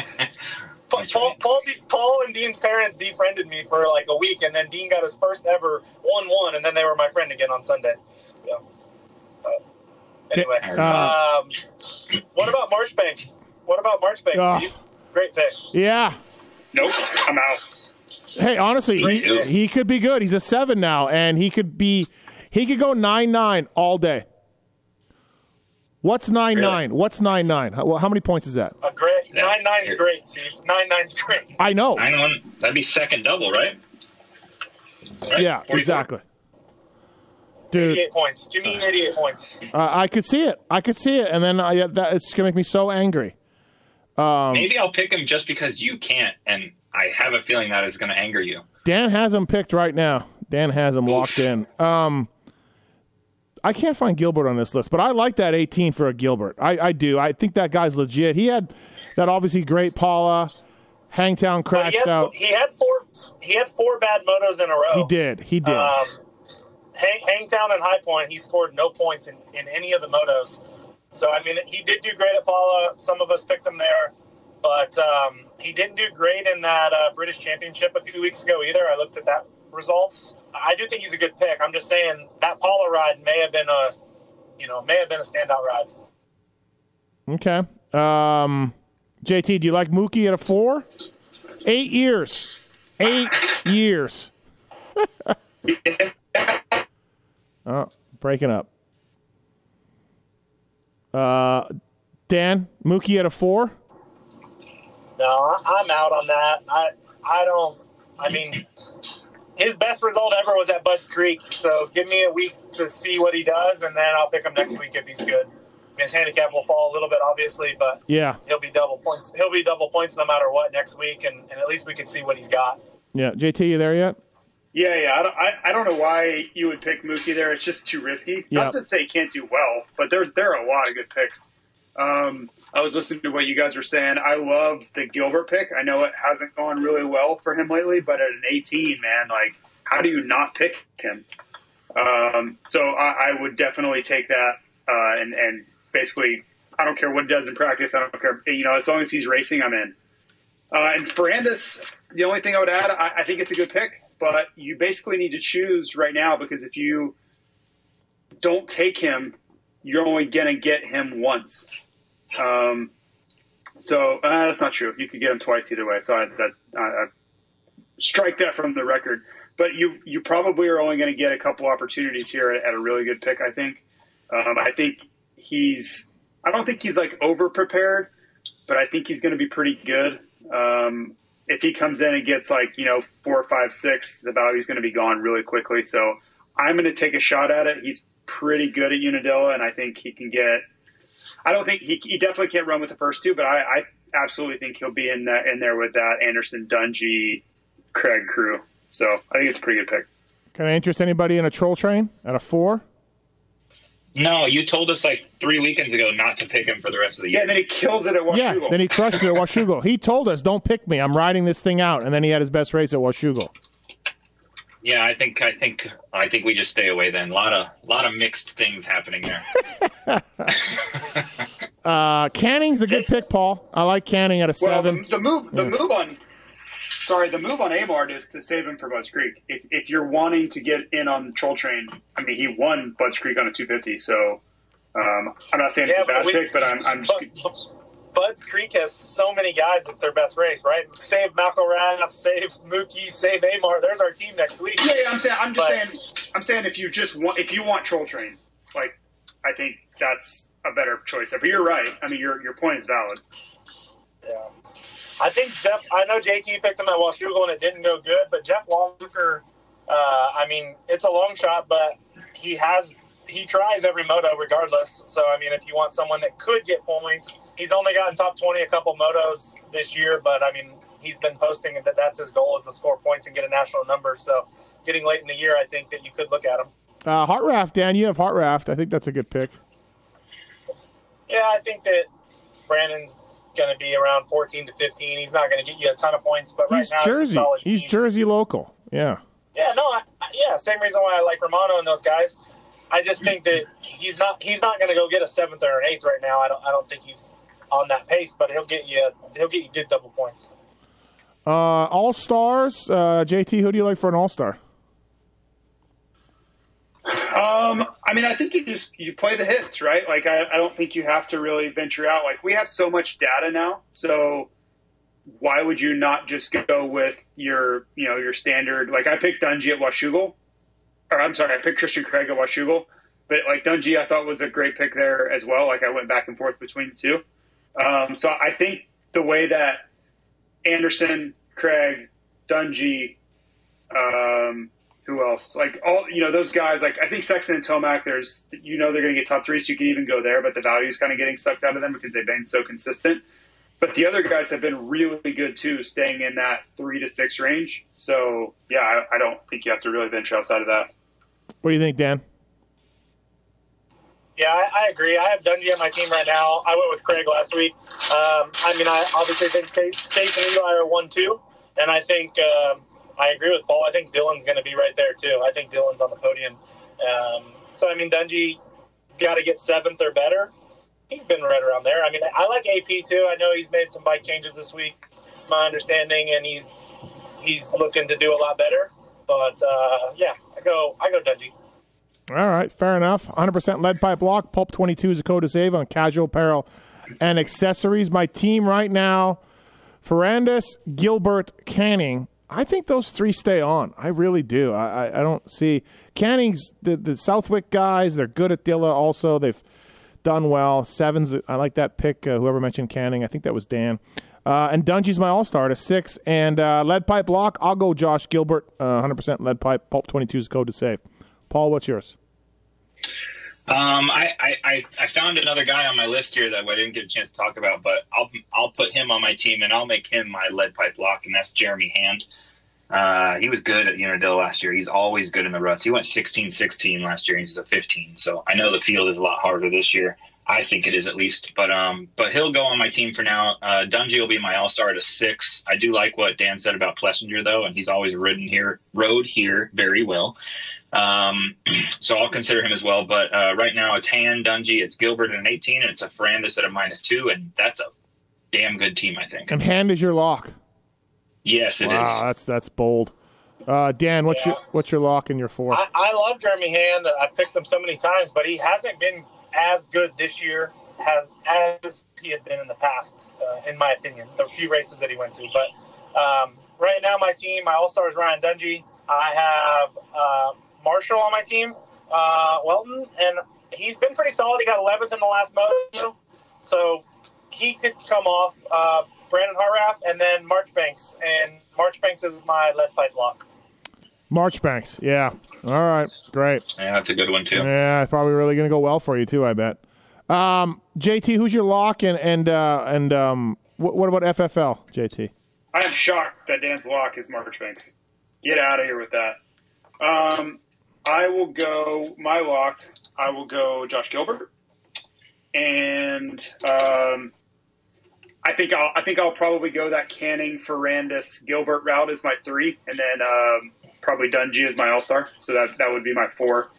Paul, Paul. Paul, Paul and Dean's parents defriended me for like a week, and then Dean got his first ever one-one, and then they were my friend again on Sunday. Yeah. Uh, anyway, Uh, um, what about Marchbank? What about Marchbank? Steve? Great pick. Yeah. Nope, I'm out. Hey, honestly, he, he could be good. He's a seven now, and he could be he could go nine nine all day. What's nine nine? What's nine nine? How, well, how many points is that? A great Yeah. nine nine's Here. great, Steve. Nine nine's great. I know. Nine one. That'd be second double, right? Right? Yeah, 44? exactly. Dude, Eighty-eight points. Give me eighty-eight points. uh, I could see it. I could see it, and then I, that, it's gonna make me so angry. Maybe I'll pick him just because you can't, and I have a feeling that is going to anger you. Dan has him picked right now. Dan has him locked in. Um, I can't find Gilbert on this list, but I like that 18 for a Gilbert. I, I do. I think that guy's legit. He had that obviously great Pala. Hangtown But crashed he had, out. he had four. He had four bad motos in a row. He did. He did. Um, Hang, Hangtown and High Point, he scored no points in, in any of the motos. So, I mean, he did do great at Pala. Some of us picked him there. But um, he didn't do great in that uh, British Championship a few weeks ago either. I looked at that results. I do think he's a good pick. I'm just saying that Pala ride may have been a you know, may have been a standout ride. Okay. Um, JT, do you like Mookie at a four? Eight years. Eight years. oh, breaking up. Uh, Dan, Mookie at a four? No, I'm out on that. I I don't. I mean, his best result ever was at Budds Creek. So give me a week to see what he does, and then I'll pick him next week if he's good. His handicap will fall a little bit, obviously, but Yeah. he'll be double points. He'll be double points no matter what next week, and, and at least we can see what he's got. Yeah. JT, you there yet? Yeah, yeah. I don't, I, I don't know why you would pick Mookie there. It's just too risky. Yeah. Not to say he can't do well, but there there are a lot of good picks. Um, I was listening to what you guys were saying. I love the Gilbert pick. I know it hasn't gone really well for him lately, but at an 18, man, like how do you not pick him? Um, so I, I would definitely take that uh, and and basically I don't care what he does in practice. I don't care. You know, as long as he's racing, I'm in. Uh, and Ferrandis, the only thing I would add, I, I think it's a good pick, but you basically need to choose right now because if you don't take him, you're only going to get him once. Um, so uh, that's not true. You could get him twice either way. So I, that I, I strike that from the record. But you you probably are only going to get a couple opportunities here at, at a really good pick. I think. Um, I think he's. I don't think he's like over prepared, but I think he's going to be pretty good. Um, if he comes in and gets like you know four, five, six, the value's going to be gone really quickly. So I'm going to take a shot at it. He's pretty good at Unadilla, and I think he can get. I don't think he, he definitely can't run with the first two, but I, I absolutely think he'll be in that in there with that Anderson, Dungey, Craig crew. So I think it's a pretty good pick. Can I interest anybody in a troll train at a four? No, you told us like three weekends ago not to pick him for the rest of the year. and then he kills it at Washougal. Yeah. Then he crushed it at Washougal. He told us, "Don't pick me. I'm riding this thing out." And then he had his best race at Washougal. Yeah, I think I think I think we just stay away then. A lot of lot of mixed things happening there. Uh, Canning's a good pick, Paul. I like Canning at a well, seven. the, the move the move on sorry the move on Amart is to save him for Budds Creek. If, if you're wanting to get in on Troll Train, I mean he won Budds Creek on a 250, so um, I'm not saying it's a bad we- pick, but I'm, I'm just, but Budds Creek has so many guys. It's their best race, right? Save McElrath, save Mookie, save Amar. There's our team next week. Yeah, yeah, I'm saying I'm just But- saying I'm saying if you just want if you want Troll Train, like I think that's a better choice. But you're right. I mean your your point is valid. Yeah. I think Jeff. I know JT picked him at Washougal and it didn't go good, but Jeff Walker. Uh, I mean, it's a long shot, but he has he tries every moto regardless. So I mean, if you want someone that could get points, he's only gotten top twenty a couple motos this year, but I mean, he's been posting that that's his goal is to score points and get a national number. So getting late in the year, I think that you could look at him. Uh, Hartranft, Dan, you have Hartranft. I think that's a good pick. Yeah, I think that Brandon's going to be around 14 to 15. He's not going to get you a ton of points, but right He's now Jersey. He's team. Jersey local. Yeah. Yeah, no, I, I- yeah, same reason why I like Romano and those guys. I just think that he's not he's not going to go get a seventh or an eighth right now. I don't I don't think he's on that pace, but he'll get you he'll get you good double points. Uh, all stars. Uh, JT, who do you like for an all star? Um, I mean, I think you just you play the hits, right? Like, I, I don't think you have to really venture out. Like, we have so much data now, so why would you not just go with your, you know, your standard? Like, I picked Dungey at Washougal, or I'm sorry, I picked Christian Craig at Washougal, but like Dungey, I thought was a great pick there as well. Like, I went back and forth between the two. Um, so I think the way that Anderson, Craig, Dungy, um, who else? Like all you know, those guys. Like I think Sexton and Tomac. There's you know they're going to get top three, so you can even go there. But the value is kind of getting sucked out of them because they've been so consistent. But the other guys have been really good too, staying in that three to six range. So yeah, I, I don't think you have to really venture outside of that. What do you think, Dan? Yeah, I, I agree. I have Dungey on my team right now. I went with Craig last week. Um, I mean, I obviously think Chase Chase and Eli are one two, and I think um, I agree with Paul. I think Dylan's going to be right there too. I think Dylan's on the podium. Um, so I mean, Dungey's got to get seventh or better. He's been right around there. I mean, I like AP too. I know he's made some bike changes this week, my understanding, and he's he's looking to do a lot better. But uh, yeah, I go I go Dungey. All right, fair enough. 100% lead pipe lock. Pulp 22 is a code to save on casual apparel and accessories. My team right now, Ferrandis, Gilbert, Canning. I think those three stay on. I really do. I, I, I don't see Canning's the, the Southwick guys. They're good at Dilla. Also, they've done well. Sevens. I like that pick. Uh, whoever mentioned Canning, I think that was Dan. Uh, and Dungey's my all star at a six. And uh, lead pipe lock. I'll go Josh Gilbert. Uh, 100% lead pipe. Pulp 22 is code to save. Paul, what's yours? Um, I, I, I found another guy on my list here that I didn't get a chance to talk about, but I'll I'll put him on my team and I'll make him my lead pipe lock, and that's Jeremy Hand. Uh, he was good at Unadilla last year. He's always good in the ruts. He went 16-16 last year. And he's a 15. So I know the field is a lot harder this year. I think it is at least, but um, but he'll go on my team for now. Uh, Dungey will be my all star at a six. I do like what Dan said about Plessinger though, and he's always ridden here, rode here very well. Um, so I'll consider him as well. But uh, right now it's Han, Dungey, it's Gilbert at an 18, and it's a Ferrandis at a minus two, and that's a damn good team, I think. And Hand is your lock. Yes, it is. wow, that's that's bold. Uh, Dan, what's Yeah. your what's your lock and your four? I, I love Jeremy Hand. I picked him so many times, but he hasn't been as good this year has as he had been in the past, uh, in my opinion. The few races that he went to, but um, right now my team, my All Star is Ryan Dungey. I have uh, Marshall on my team, uh, Weltin, and he's been pretty solid. He got 11th in the last moto, so he could come off. Uh, Brandon Hartranft, and then Marchbanks, and Marchbanks is my lead pipe lock. Marchbanks. Yeah. All right. Great. Yeah, that's a good one too. Yeah, it's probably really going to go well for you too. I bet. Um, JT, who's your lock and and uh, and um, what, what about FFL, JT? I am shocked that Dan's lock is Marchbanks. Get out of here with that. Um, I will go my lock. I will go Josh Gilbert, and um, I think I'll I think I'll probably go that Canning, Ferrandis, Gilbert route as my three, and then um, probably Dungey as my all star. So that that would be my four.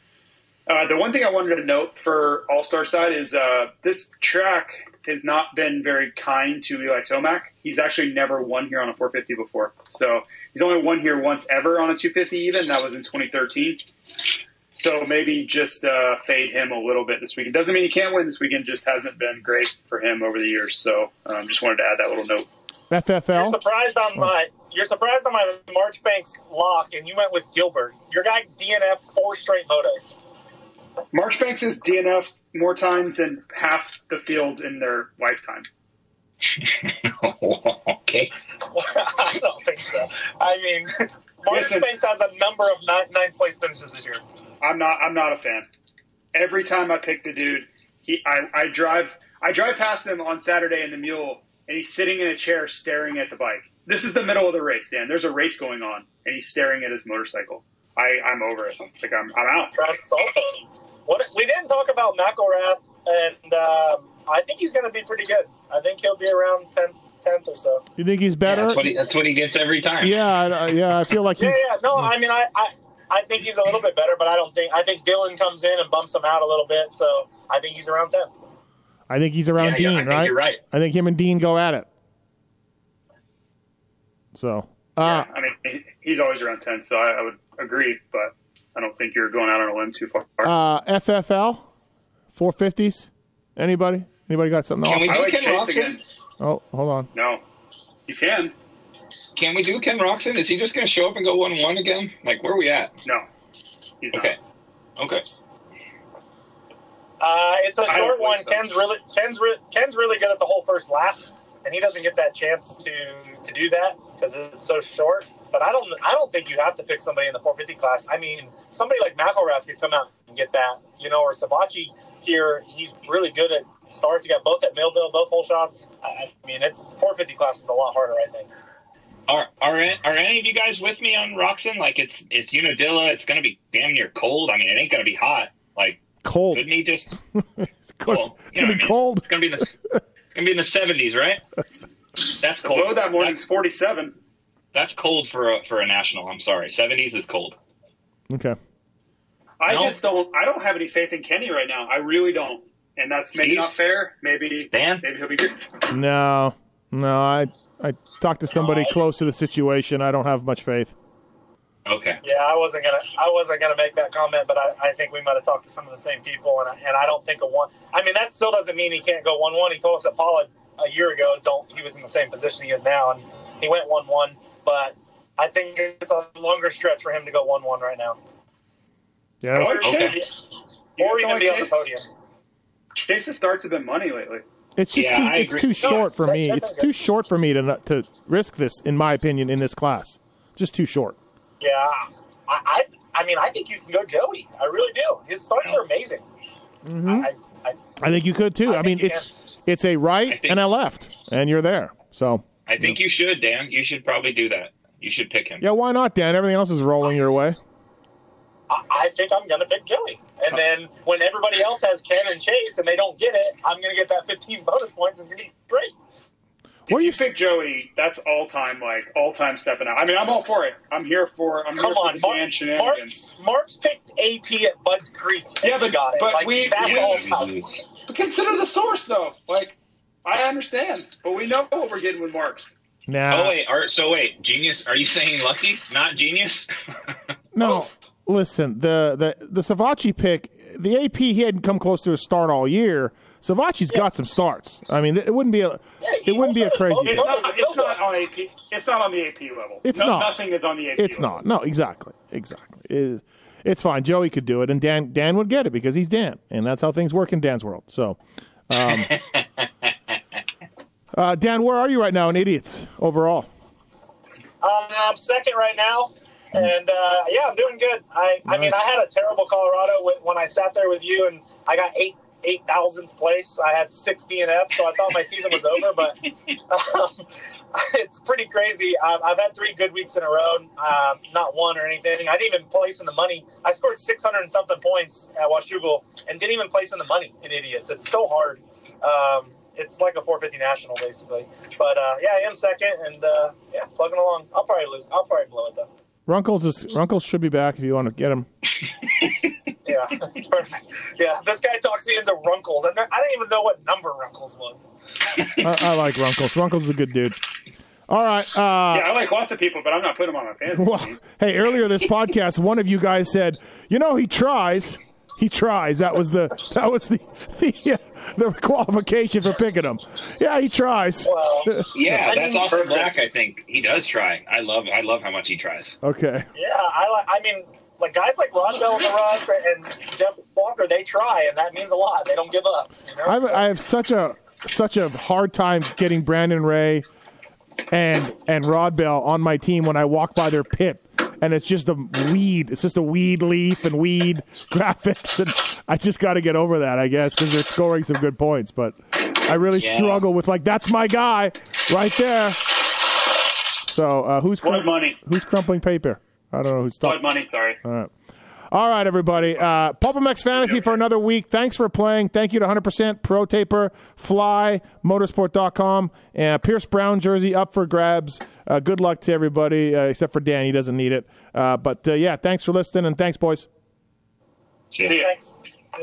Uh, the one thing I wanted to note for All Star side is uh, this track has not been very kind to Eli Tomac. He's actually never won here on a 450 before. So he's only won here once ever on a 250, even. That was in 2013. So maybe just uh, fade him a little bit this weekend. Doesn't mean he can't win this weekend, just hasn't been great for him over the years. So um, just wanted to add that little note. FFL. You're FFL. surprised on my you're surprised on my Marchbanks lock, and you went with Gilbert. Your guy DNF four straight motos. Marchbanks is DNF more times than half the field in their lifetime. okay. I don't think so. I mean, Listen. Marchbanks has a number of nine, ninth place finishes this year. I'm not. I'm not a fan. Every time I pick the dude, he I, I drive I drive past him on Saturday in the mule, and he's sitting in a chair staring at the bike. This is the middle of the race, Dan. There's a race going on, and he's staring at his motorcycle. I I'm over it. Like I'm I'm out. Trying to solve it. What we didn't talk about McElrath, and um, I think he's going to be pretty good. I think he'll be around 10th, 10th or so. You think he's better? That's what he, that's what he gets every time. yeah, I- yeah. I feel like Yeah, he's. yeah. No, I mean, I, I, I think he's a little bit better, but I don't think. I think Dylan comes in and bumps him out a little bit, so I think he's around 10th. I think he's around Yeah, yeah, Dean, I think right? you're right. I think him and Dean go at it. So, uh, I mean, he's always around ten, so I, I would agree, but I don't think you're going out on a limb too far. uh, FFL, four fifties. Anybody? Anybody got something? Can Off? we do like Ken Chase Roczen? again. Oh, hold on. No, you can. Can we do Ken Roczen? Is he just going to show up and go one one again? Like where are we at? No, he's not. Okay, okay. Uh, it's a I don't short one. so. Ken's really Ken's re- Ken's really good at the whole first lap, and he doesn't get that chance to to do that because it's so short. But I don't I don't think you have to pick somebody in the 450 class. I mean, somebody like McElrath could come out and get that, you know, or Savatgy here. He's really good at starts. He got both at Millville, both full shots. I, I mean, it's 450 class is a lot harder, I think. Are are are any of you guys with me on Roczen? Like it's it's Unadilla. It's going to be damn near cold. I mean, it ain't going to be hot. Like Cold. couldn't he just? It's, cold. Well, it's gonna be I mean. cold. It's, going to be in the it's going to be in the seventies, right? That's cold. low that morning's That's, 47. that's cold for a, for a national. I'm sorry. Seventies is cold. Okay. I No. just don't. I don't have any faith in Kenny right now. I really don't, and that's maybe Steve? not fair. Maybe Dan? maybe he'll be good. No, no. I I talked to somebody No, I- close to the situation. I don't have much faith. Okay. Yeah, I wasn't gonna. I wasn't gonna make that comment, but I, I think we might have talked to some of the same people, and I, and I don't think a one. I mean, that still doesn't mean he can't go one one. He told us that Pala a year ago don't. He was in the same position he is now, and he went one one. But I think it's a longer stretch for him to go one one right now, Yeah. Or Okay. Chase. Or even be on the podium. Chase's starts have been money lately. It's just Yeah, too, I it's agree. too No, short for me. It's too short for me to to risk this, in my opinion, in this class. Just too short. Yeah, I, I, I mean, I think you can go Joey. I really do. His starts are amazing. Mm-hmm. I, I, I think you could too. I I, mean, you it's it's a right think- and a left, and you're there. So I think you should, Dan. You should probably do that. You should pick him. yeah, why not, Dan? Everything else is rolling oh. your way. I, I think I'm going to pick Joey. And then when everybody else has Ken and Chase and they don't get it, I'm going to get that 15 bonus points. It's going to be great. Where you you pick Joey, that's all time like all time stepping out. I mean, I'm all for it. I'm here for. I'm Come here for on, the Mark, shenanigans. Mark's, Mark's picked AP at Budds Creek. and Yeah, but- got it. but like, we- that's we- all time. But consider the source, though. Like, I understand, but we know what we're getting with Marks. Oh, nah, Oh wait, are, so wait, genius? Are you saying lucky, not genius? no. Oh. Listen, the the the Savatgy pick, the AP, he hadn't come close to a start all year. Savatgy's got some starts. I mean, it wouldn't be a he it wouldn't be a crazy. It's pick. not. It's not on AP. It's not on the AP level. It's No- not. Nothing is on the AP. It's level. not. No, exactly, exactly. It- it's fine. Joey could do it, and Dan Dan would get it because he's Dan, and that's how things work in Dan's world. So, um, uh, Dan, where are you right now in idiots overall? Um, I'm second right now. And uh, yeah, I'm doing good. I, I mean, I had a terrible Colorado when, when I sat there with you, and I got eight eight thousandth place. I had six DNF, so I thought my season was over. But um, it's pretty crazy. I've, I've had three good weeks in a row, um, not one or anything. I didn't even place in the money. I scored six hundred and something points at Washougal and didn't even place in the money in idiots. It's so hard. Um, it's like a 450 national basically. But uh, yeah, I am second, and uh, yeah, plugging along. I'll probably lose. I'll probably blow it though. Runkles is Runkles should be back if you want to get him. Yeah, perfect. Yeah, this guy talks me into Runkles. I don't I didn't even know what number Runkles was. I, I like Runkles. Runkles is a good dude. All right. Uh, Yeah, I like lots of people, but I'm not putting them on my fantasy Well, team. hey, earlier this podcast, one of you guys said, "You know, he tries. He tries." That was the that was the the, uh, the qualification for picking him. Yeah, he tries. Well, Yeah, I that's mean- Austin Black. I think he does try. I love. I love how much he tries. Okay. yeah, I like. I mean, like guys like Rodbell and and Jeff Walker, they try, and that means a lot. They don't give up. You know? I, I have such a such a hard time getting Brandon Ray and and Rodbell on my team when I walk by their pit. And it's just a weed. It's just a weed leaf and weed graphics, and I just got to get over that, I guess, because they're scoring some good points. But I really Yeah. struggle with like that's my guy right there. So uh, who's crum- money. who's crumpling paper? I don't know who's Blood talking. money. Sorry. All right, everybody. Uh, Pulp MX Fantasy for another week. Thanks for playing. Thank you to 100% Pro Taper, Fly, Motosport.com, and Pierce Brown jersey up for grabs. Uh, good luck to everybody, uh, except for Dan. He doesn't need it. Uh, but uh, yeah, thanks for listening, and thanks, boys. Yeah. See ya. Thanks.